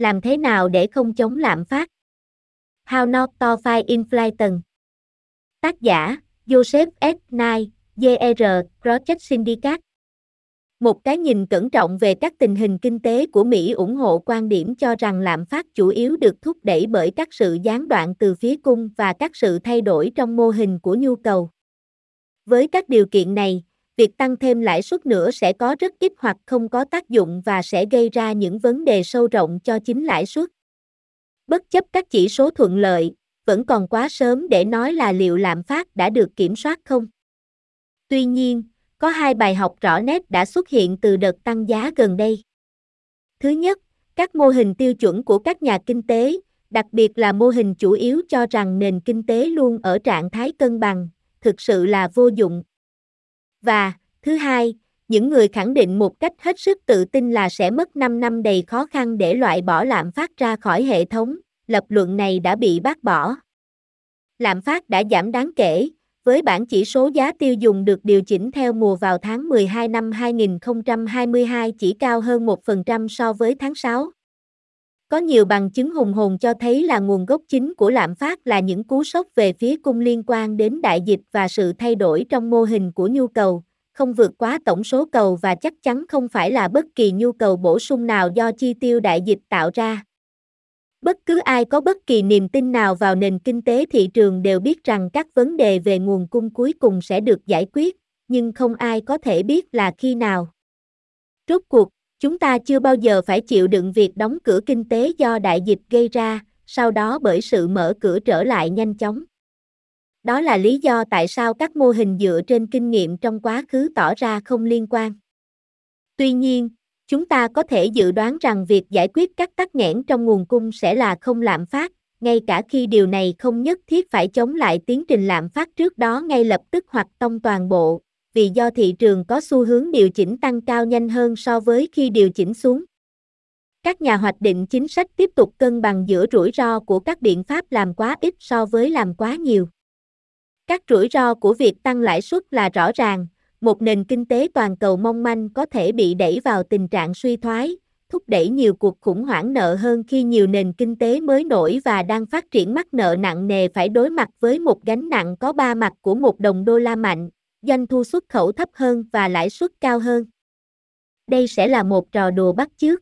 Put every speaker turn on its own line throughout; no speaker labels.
Làm thế nào để không chống lạm phát? How not to fight inflation. Tác giả, Joseph S. Nye, JR, Project Syndicate. Một cái nhìn cẩn trọng về các tình hình kinh tế của Mỹ ủng hộ quan điểm cho rằng lạm phát chủ yếu được thúc đẩy bởi các sự gián đoạn từ phía cung và các sự thay đổi trong mô hình của nhu cầu. Với các điều kiện này, việc tăng thêm lãi suất nữa sẽ có rất ít hoặc không có tác dụng và sẽ gây ra những vấn đề sâu rộng cho chính lãi suất. Bất chấp các chỉ số thuận lợi, vẫn còn quá sớm để nói là liệu lạm phát đã được kiểm soát không. Tuy nhiên, có hai bài học rõ nét đã xuất hiện từ đợt tăng giá gần đây. Thứ nhất, các mô hình tiêu chuẩn của các nhà kinh tế, đặc biệt là mô hình chủ yếu cho rằng nền kinh tế luôn ở trạng thái cân bằng, thực sự là vô dụng. Và, thứ hai, những người khẳng định một cách hết sức tự tin là sẽ mất 5 năm đầy khó khăn để loại bỏ lạm phát ra khỏi hệ thống, lập luận này đã bị bác bỏ. Lạm phát đã giảm đáng kể, với bảng chỉ số giá tiêu dùng được điều chỉnh theo mùa vào tháng 12 năm 2022 chỉ cao hơn 1% so với tháng 6. Có nhiều bằng chứng hùng hồn cho thấy là nguồn gốc chính của lạm phát là những cú sốc về phía cung liên quan đến đại dịch và sự thay đổi trong mô hình của nhu cầu, không vượt quá tổng số cầu và chắc chắn không phải là bất kỳ nhu cầu bổ sung nào do chi tiêu đại dịch tạo ra. Bất cứ ai có bất kỳ niềm tin nào vào nền kinh tế thị trường đều biết rằng các vấn đề về nguồn cung cuối cùng sẽ được giải quyết, nhưng không ai có thể biết là khi nào. Rốt cuộc, chúng ta chưa bao giờ phải chịu đựng việc đóng cửa kinh tế do đại dịch gây ra, sau đó bởi sự mở cửa trở lại nhanh chóng. Đó là lý do tại sao các mô hình dựa trên kinh nghiệm trong quá khứ tỏ ra không liên quan. Tuy nhiên, chúng ta có thể dự đoán rằng việc giải quyết các tắc nghẽn trong nguồn cung sẽ là không lạm phát, ngay cả khi điều này không nhất thiết phải chống lại tiến trình lạm phát trước đó ngay lập tức hoặc tông toàn bộ, vì do thị trường có xu hướng điều chỉnh tăng cao nhanh hơn so với khi điều chỉnh xuống. Các nhà hoạch định chính sách tiếp tục cân bằng giữa rủi ro của các biện pháp làm quá ít so với làm quá nhiều. Các rủi ro của việc tăng lãi suất là rõ ràng, một nền kinh tế toàn cầu mong manh có thể bị đẩy vào tình trạng suy thoái, thúc đẩy nhiều cuộc khủng hoảng nợ hơn khi nhiều nền kinh tế mới nổi và đang phát triển mắc nợ nặng nề phải đối mặt với một gánh nặng có ba mặt của một đồng đô la mạnh, doanh thu xuất khẩu thấp hơn và lãi suất cao hơn. Đây sẽ là một trò đùa bắt chước.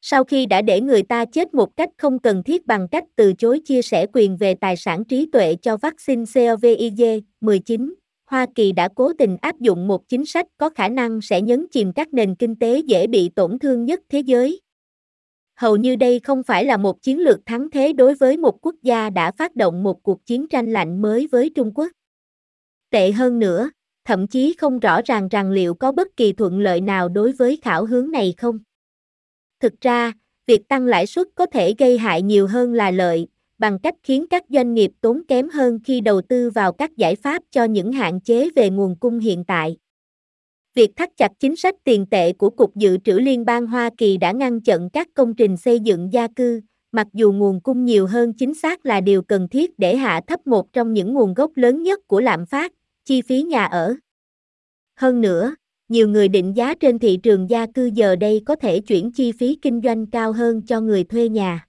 Sau khi đã để người ta chết một cách không cần thiết bằng cách từ chối chia sẻ quyền về tài sản trí tuệ cho vaccine COVID-19, Hoa Kỳ đã cố tình áp dụng một chính sách có khả năng sẽ nhấn chìm các nền kinh tế dễ bị tổn thương nhất thế giới. Hầu như đây không phải là một chiến lược thắng thế đối với một quốc gia đã phát động một cuộc chiến tranh lạnh mới với Trung Quốc. Tệ hơn nữa, thậm chí không rõ ràng rằng liệu có bất kỳ thuận lợi nào đối với khảo hướng này không. Thực ra, việc tăng lãi suất có thể gây hại nhiều hơn là lợi, bằng cách khiến các doanh nghiệp tốn kém hơn khi đầu tư vào các giải pháp cho những hạn chế về nguồn cung hiện tại. Việc thắt chặt chính sách tiền tệ của Cục Dự trữ Liên bang Hoa Kỳ đã ngăn chặn các công trình xây dựng gia cư, mặc dù nguồn cung nhiều hơn chính xác là điều cần thiết để hạ thấp một trong những nguồn gốc lớn nhất của lạm phát, chi phí nhà ở. Hơn nữa, nhiều người định giá trên thị trường gia cư giờ đây có thể chuyển chi phí kinh doanh cao hơn cho người thuê nhà.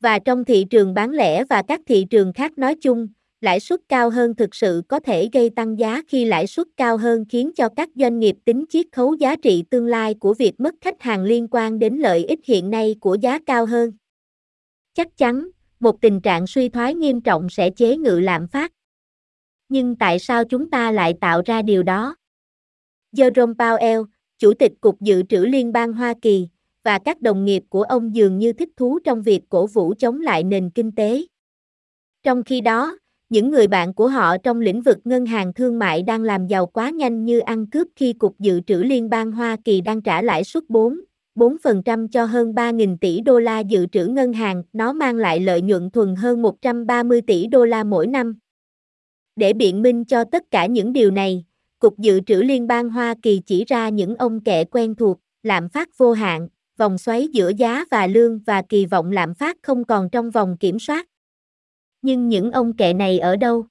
Và trong thị trường bán lẻ và các thị trường khác nói chung, lãi suất cao hơn thực sự có thể gây tăng giá khi lãi suất cao hơn khiến cho các doanh nghiệp tính chiết khấu giá trị tương lai của việc mất khách hàng liên quan đến lợi ích hiện nay của giá cao hơn. Chắc chắn, một tình trạng suy thoái nghiêm trọng sẽ chế ngự lạm phát. Nhưng tại sao chúng ta lại tạo ra điều đó? Jerome Powell, Chủ tịch Cục Dự trữ Liên bang Hoa Kỳ, và các đồng nghiệp của ông dường như thích thú trong việc cổ vũ chống lại nền kinh tế. Trong khi đó, những người bạn của họ trong lĩnh vực ngân hàng thương mại đang làm giàu quá nhanh như ăn cướp khi Cục Dự trữ Liên bang Hoa Kỳ đang trả lãi suất 4, 4% cho hơn 3.000 tỷ đô la dự trữ ngân hàng, nó mang lại lợi nhuận thuần hơn 130 tỷ đô la mỗi năm. Để biện minh cho tất cả những điều này, Cục Dự trữ Liên bang Hoa Kỳ chỉ ra những ông kẹ quen thuộc, lạm phát vô hạn, vòng xoáy giữa giá và lương và kỳ vọng lạm phát không còn trong vòng kiểm soát. Nhưng những ông kệ này ở đâu?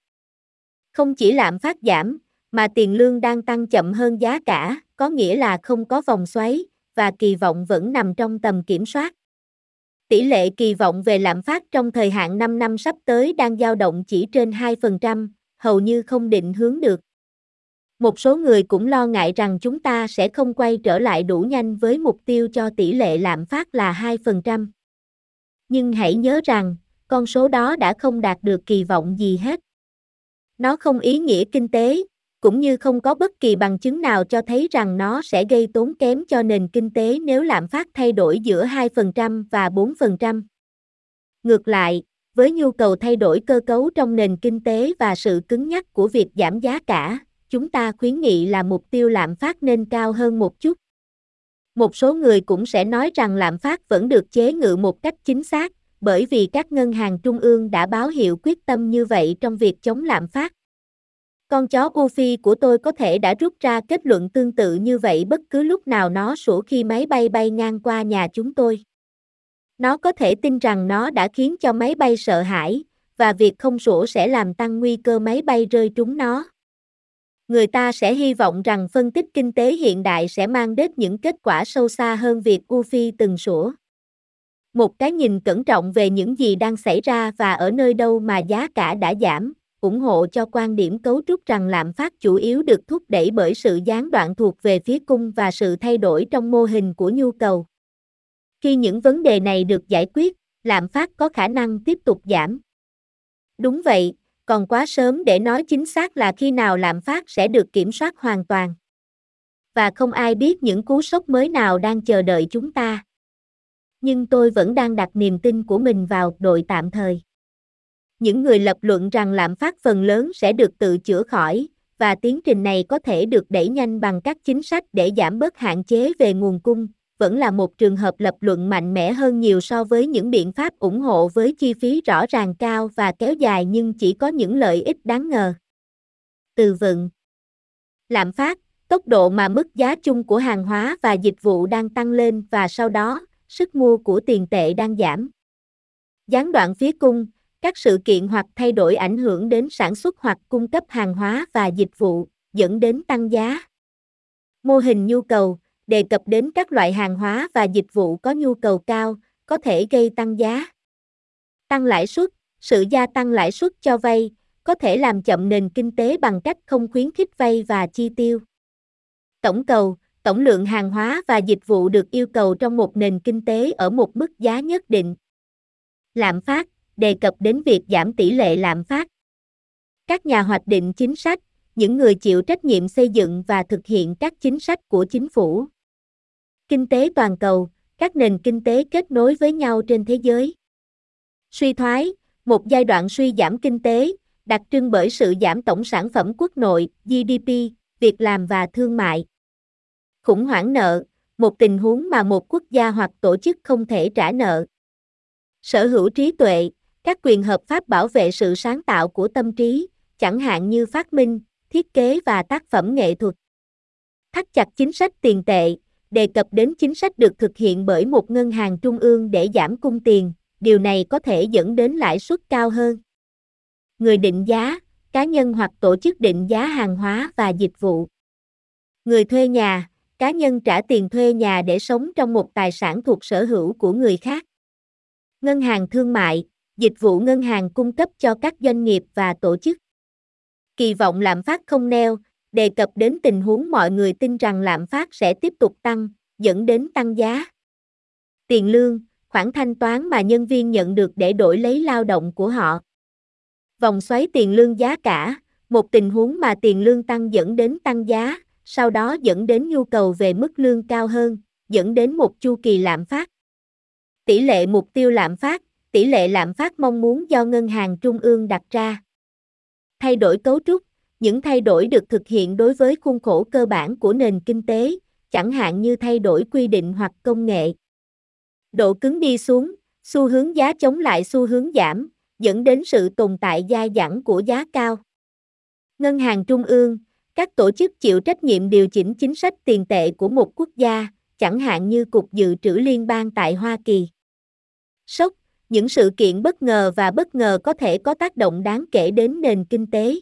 Không chỉ lạm phát giảm, mà tiền lương đang tăng chậm hơn giá cả, có nghĩa là không có vòng xoáy, và kỳ vọng vẫn nằm trong tầm kiểm soát. Tỷ lệ kỳ vọng về lạm phát trong thời hạn 5 năm sắp tới đang dao động chỉ trên 2%, hầu như không định hướng được. Một số người cũng lo ngại rằng chúng ta sẽ không quay trở lại đủ nhanh với mục tiêu cho tỷ lệ lạm phát là 2%. Nhưng hãy nhớ rằng, con số đó đã không đạt được kỳ vọng gì hết. Nó không ý nghĩa kinh tế, cũng như không có bất kỳ bằng chứng nào cho thấy rằng nó sẽ gây tốn kém cho nền kinh tế nếu lạm phát thay đổi giữa 2% và 4%. Ngược lại, với nhu cầu thay đổi cơ cấu trong nền kinh tế và sự cứng nhắc của việc giảm giá cả, chúng ta khuyến nghị là mục tiêu lạm phát nên cao hơn một chút. Một số người cũng sẽ nói rằng lạm phát vẫn được chế ngự một cách chính xác, bởi vì các ngân hàng trung ương đã báo hiệu quyết tâm như vậy trong việc chống lạm phát. Con chó Ufi của tôi có thể đã rút ra kết luận tương tự như vậy bất cứ lúc nào nó sủa khi máy bay bay ngang qua nhà chúng tôi. Nó có thể tin rằng nó đã khiến cho máy bay sợ hãi, và việc không sủa sẽ làm tăng nguy cơ máy bay rơi trúng nó. Người ta sẽ hy vọng rằng phân tích kinh tế hiện đại sẽ mang đến những kết quả sâu xa hơn việc Ufi từng sủa. Một cái nhìn cẩn trọng về những gì đang xảy ra và ở nơi đâu mà giá cả đã giảm, ủng hộ cho quan điểm cấu trúc rằng lạm phát chủ yếu được thúc đẩy bởi sự gián đoạn thuộc về phía cung và sự thay đổi trong mô hình của nhu cầu. Khi những vấn đề này được giải quyết, lạm phát có khả năng tiếp tục giảm. Đúng vậy, còn quá sớm để nói chính xác là khi nào lạm phát sẽ được kiểm soát hoàn toàn. Và không ai biết những cú sốc mới nào đang chờ đợi chúng ta. Nhưng tôi vẫn đang đặt niềm tin của mình vào đội tạm thời. Những người lập luận rằng lạm phát phần lớn sẽ được tự chữa khỏi, và tiến trình này có thể được đẩy nhanh bằng các chính sách để giảm bớt hạn chế về nguồn cung, vẫn là một trường hợp lập luận mạnh mẽ hơn nhiều so với những biện pháp ủng hộ với chi phí rõ ràng cao và kéo dài nhưng chỉ có những lợi ích đáng ngờ. Từ vựng Lạm phát, tốc độ mà mức giá chung của hàng hóa và dịch vụ đang tăng lên và sau đó, sức mua của tiền tệ đang giảm. Gián đoạn phía cung, các sự kiện hoặc thay đổi ảnh hưởng đến sản xuất hoặc cung cấp hàng hóa và dịch vụ, dẫn đến tăng giá. Mô hình nhu cầu đề cập đến các loại hàng hóa và dịch vụ có nhu cầu cao, có thể gây tăng giá. Tăng lãi suất, sự gia tăng lãi suất cho vay có thể làm chậm nền kinh tế bằng cách không khuyến khích vay và chi tiêu. Tổng cầu, tổng lượng hàng hóa và dịch vụ được yêu cầu trong một nền kinh tế ở một mức giá nhất định. Lạm phát, đề cập đến việc giảm tỷ lệ lạm phát. Các nhà hoạch định chính sách, những người chịu trách nhiệm xây dựng và thực hiện các chính sách của chính phủ. Kinh tế toàn cầu, các nền kinh tế kết nối với nhau trên thế giới. Suy thoái, một giai đoạn suy giảm kinh tế, đặc trưng bởi sự giảm tổng sản phẩm quốc nội, GDP, việc làm và thương mại. Khủng hoảng nợ, một tình huống mà một quốc gia hoặc tổ chức không thể trả nợ. Sở hữu trí tuệ, các quyền hợp pháp bảo vệ sự sáng tạo của tâm trí, chẳng hạn như phát minh, thiết kế và tác phẩm nghệ thuật. Thắt chặt chính sách tiền tệ, đề cập đến chính sách được thực hiện bởi một ngân hàng trung ương để giảm cung tiền, điều này có thể dẫn đến lãi suất cao hơn. Người định giá, cá nhân hoặc tổ chức định giá hàng hóa và dịch vụ. Người thuê nhà, cá nhân trả tiền thuê nhà để sống trong một tài sản thuộc sở hữu của người khác. Ngân hàng thương mại, dịch vụ ngân hàng cung cấp cho các doanh nghiệp và tổ chức. Kỳ vọng lạm phát không neo, đề cập đến tình huống mọi người tin rằng lạm phát sẽ tiếp tục tăng, dẫn đến tăng giá. Tiền lương, khoản thanh toán mà nhân viên nhận được để đổi lấy lao động của họ. Vòng xoáy tiền lương giá cả, một tình huống mà tiền lương tăng dẫn đến tăng giá, sau đó dẫn đến nhu cầu về mức lương cao hơn, dẫn đến một chu kỳ lạm phát. Tỷ lệ mục tiêu lạm phát, tỷ lệ lạm phát mong muốn do ngân hàng trung ương đặt ra. Thay đổi cấu trúc, những thay đổi được thực hiện đối với khuôn khổ cơ bản của nền kinh tế, chẳng hạn như thay đổi quy định hoặc công nghệ. Độ cứng đi xuống, xu hướng giá chống lại xu hướng giảm, dẫn đến sự tồn tại dai dẳng của giá cao. Ngân hàng trung ương, các tổ chức chịu trách nhiệm điều chỉnh chính sách tiền tệ của một quốc gia, chẳng hạn như Cục Dự trữ Liên bang tại Hoa Kỳ. Sốc, những sự kiện bất ngờ và bất ngờ có thể có tác động đáng kể đến nền kinh tế.